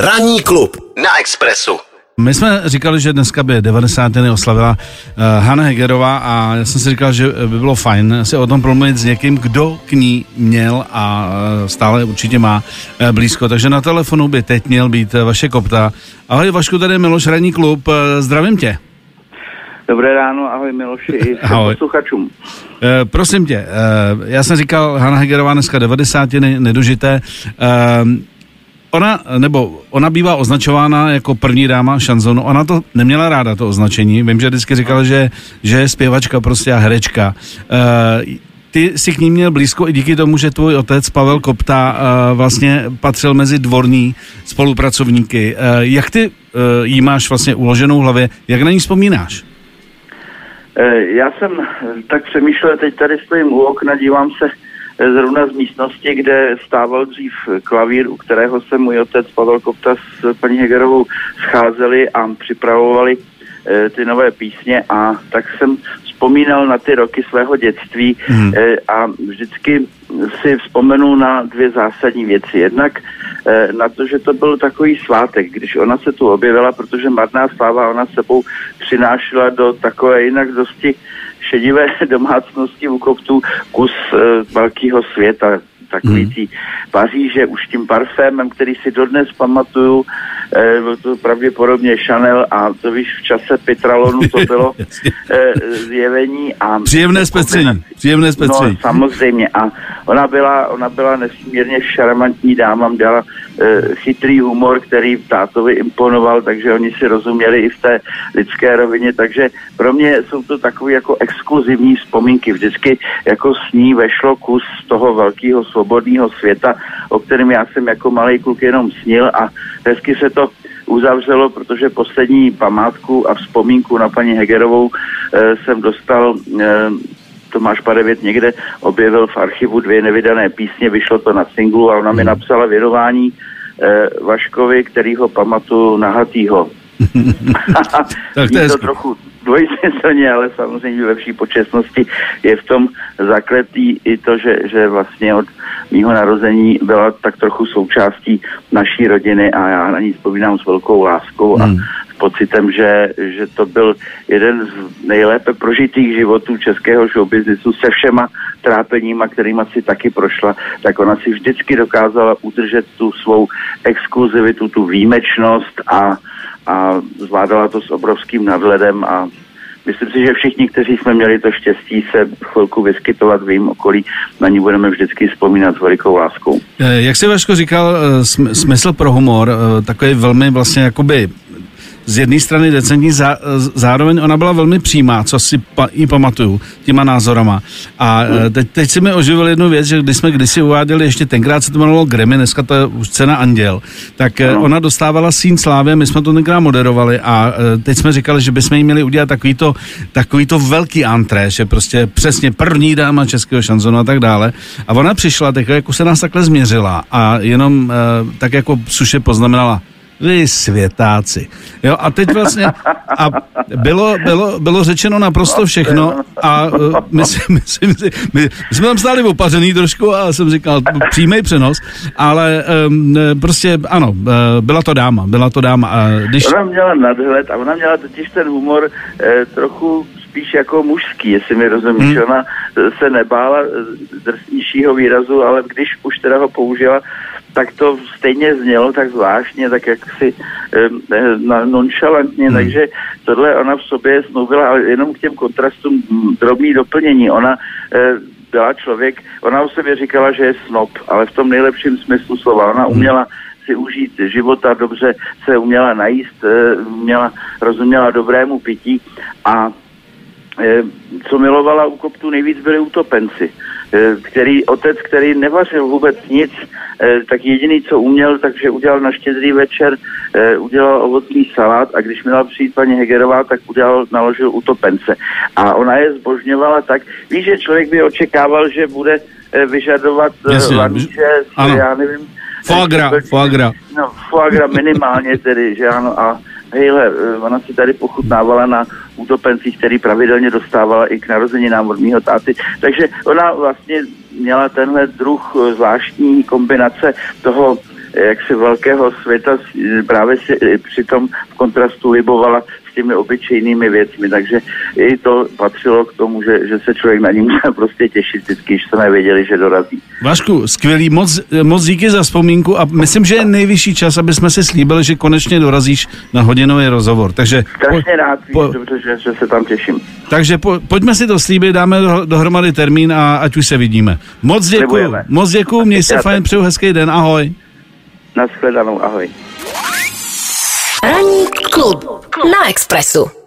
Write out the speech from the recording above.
Ranní klub na Expressu. My jsme říkali, že dneska by 90. oslavila uh, Hanna Hegerová a já jsem si říkal, že by bylo fajn si o tom promluvit s někým, kdo k ní měl a uh, stále určitě má uh, blízko. Takže na telefonu by teď měl být uh, Vaše Kopta. Ahoj Vašku, tady je Miloš Ranní klub, uh, zdravím tě. Dobré ráno, ahoj Miloši i Ahoj. posluchačům. Eh, prosím tě, eh, já jsem říkal, Hanna Hegerová dneska 90 nedožité. Eh, ona, nebo ona bývá označována jako první dáma šanzonu. Ona to neměla ráda, to označení. Vím, že vždycky říkala, že, že je zpěvačka prostě a herečka. Eh, ty si k ní měl blízko i díky tomu, že tvůj otec Pavel Kopta eh, vlastně patřil mezi dvorní spolupracovníky. Eh, jak ty eh, jí máš vlastně uloženou v hlavě? Jak na ní vzpomínáš? Já jsem tak přemýšlel, teď tady stojím u okna, dívám se zrovna z místnosti, kde stával dřív klavír, u kterého se můj otec Pavel Kopta s paní Hegerovou scházeli a připravovali eh, ty nové písně a tak jsem vzpomínal na ty roky svého dětství Hmm. eh, a vždycky si vzpomenu na dvě zásadní věci. Jednak eh, na to, že to byl takový svátek, když ona se tu objevila, protože Marná sláva ona sebou přinášela do takové jinak dosti šedivé domácnosti u koptů kus e, velkého světa, takový Hmm. tý Paříže už tím parfémem, který si dodnes pamatuju, e, byl to pravděpodobně Chanel a to víš, v čase Pitralonu to bylo e, zjevení a Příjemné zpestření. Příjemné zpestření. No, samozřejmě. A ona byla, ona byla nesmírně šarmantní dáma, měla e, chytrý humor, který tátovi imponoval, takže oni si rozuměli i v té lidské rovině, takže pro mě jsou to takové jako exkluzivní vzpomínky. Vždycky jako s ní vešlo kus toho velkého svobodného světa, o kterém já jsem jako malý kluk jenom snil a hezky se to uzavřelo, protože poslední památku a vzpomínku na paní Hegerovou e, jsem dostal e, Tomáš Padevět někde objevil v archivu dvě nevydané písně, vyšlo to na singlu a ona mi napsala věnování eh, Vaškovi, který ho pamatuju nahatýho. Tak to je to trochu dvojsmyslně, ale samozřejmě ve vší počestnosti je v tom zakletý i to, že, že vlastně od mýho narození byla tak trochu součástí naší rodiny a já na ní vzpomínám s velkou láskou a Hmm. Pocitem, že, že to byl jeden z nejlépe prožitých životů českého showbiznisu se všema trápeníma, kterýma si taky prošla, tak ona si vždycky dokázala udržet tu svou exkluzivitu, tu výjimečnost a, a zvládala to s obrovským nadhledem a Myslím si, že všichni, kteří jsme měli to štěstí se chvilku vyskytovat v jejím okolí, na ní budeme vždycky vzpomínat s velikou láskou. Eh, Jak jsi Vaško říkal, eh, sm- smysl pro humor, eh, takový velmi vlastně jakoby z jedné strany decentní, zá, zároveň ona byla velmi přímá, co si pa, jí pamatuju, těma názorama. A eh, teď, teď si mi oživil jednu věc, že když jsme kdysi uváděli, ještě tenkrát se to jmenovalo Grammy, dneska to je už cena Anděl, tak eh, Ano. ona dostávala sín slávy, my jsme to tenkrát moderovali a eh, teď jsme říkali, že bychom jí měli udělat takový to, takový to velký antré, že prostě přesně první dáma českého šanzonu a tak dále. A ona přišla, tak jako se nás takhle změřila a jenom tak jako suše poznamenala, vy světáci. Jo, a teď vlastně a bylo, bylo, bylo řečeno naprosto všechno a uh, myslím, myslím si, my, my jsme tam stáli opařený trošku a jsem říkal, přímý přenos, ale um, prostě ano, uh, byla to dáma, byla to dáma. A když, Ona měla nadhled a ona měla totiž ten humor eh, trochu spíš jako mužský, jestli mi rozumíš. Hmm. Ona se nebála eh, drsnějšího výrazu, ale když už teda ho použila, tak to stejně znělo tak zvláštně, tak jak si eh, eh, nonchalantně, Hmm. takže tohle ona v sobě snoubila, ale jenom k těm kontrastům mm, drobný doplnění. Ona eh, byla člověk, ona o sobě říkala, že je snob, ale v tom nejlepším smyslu slova. Ona uměla si užít života, dobře se uměla najíst, eh, uměla, rozuměla dobrému pití a co milovala u koptu nejvíc byli utopenci. Eh, Který otec, který nevařil vůbec nic, eh, tak jediný, co uměl, takže udělal na štědrý večer, eh, udělal ovocný salát a když měla přijít paní Hegerová, tak udělal, naložil utopence. A ona je zbožňovala tak, víš, že člověk by očekával, že bude eh, vyžadovat eh, Jasně, ano. já nevím, eh, foie gras. No, foie gras minimálně tedy, že ano, a hejhle, eh, ona si tady pochutnávala na útopencích, který pravidelně dostávala i k narozeninám od mýho táty. Takže ona vlastně měla tenhle druh eh, zvláštní kombinace toho jaksi velkého světa právě si přitom v kontrastu libovala s těmi obyčejnými věcmi, takže i to patřilo k tomu, že, že se člověk na ní musel prostě těšit vždycky, když jsme věděli, že dorazí. Vašku, skvělý, moc, moc díky za vzpomínku a myslím, že je nejvyšší čas, aby jsme si slíbili, že konečně dorazíš na hodinový rozhovor. Takže Strašně rád, po, dobře, že, že se tam těším. Takže po, pojďme si to slíbit, dáme do, dohromady termín a ať už se vidíme. Moc děkuji, moc děkuji, měj se fajn, přeju hezký den, ahoj. Naschledanou, ahoj. Ranní klub na Expressu.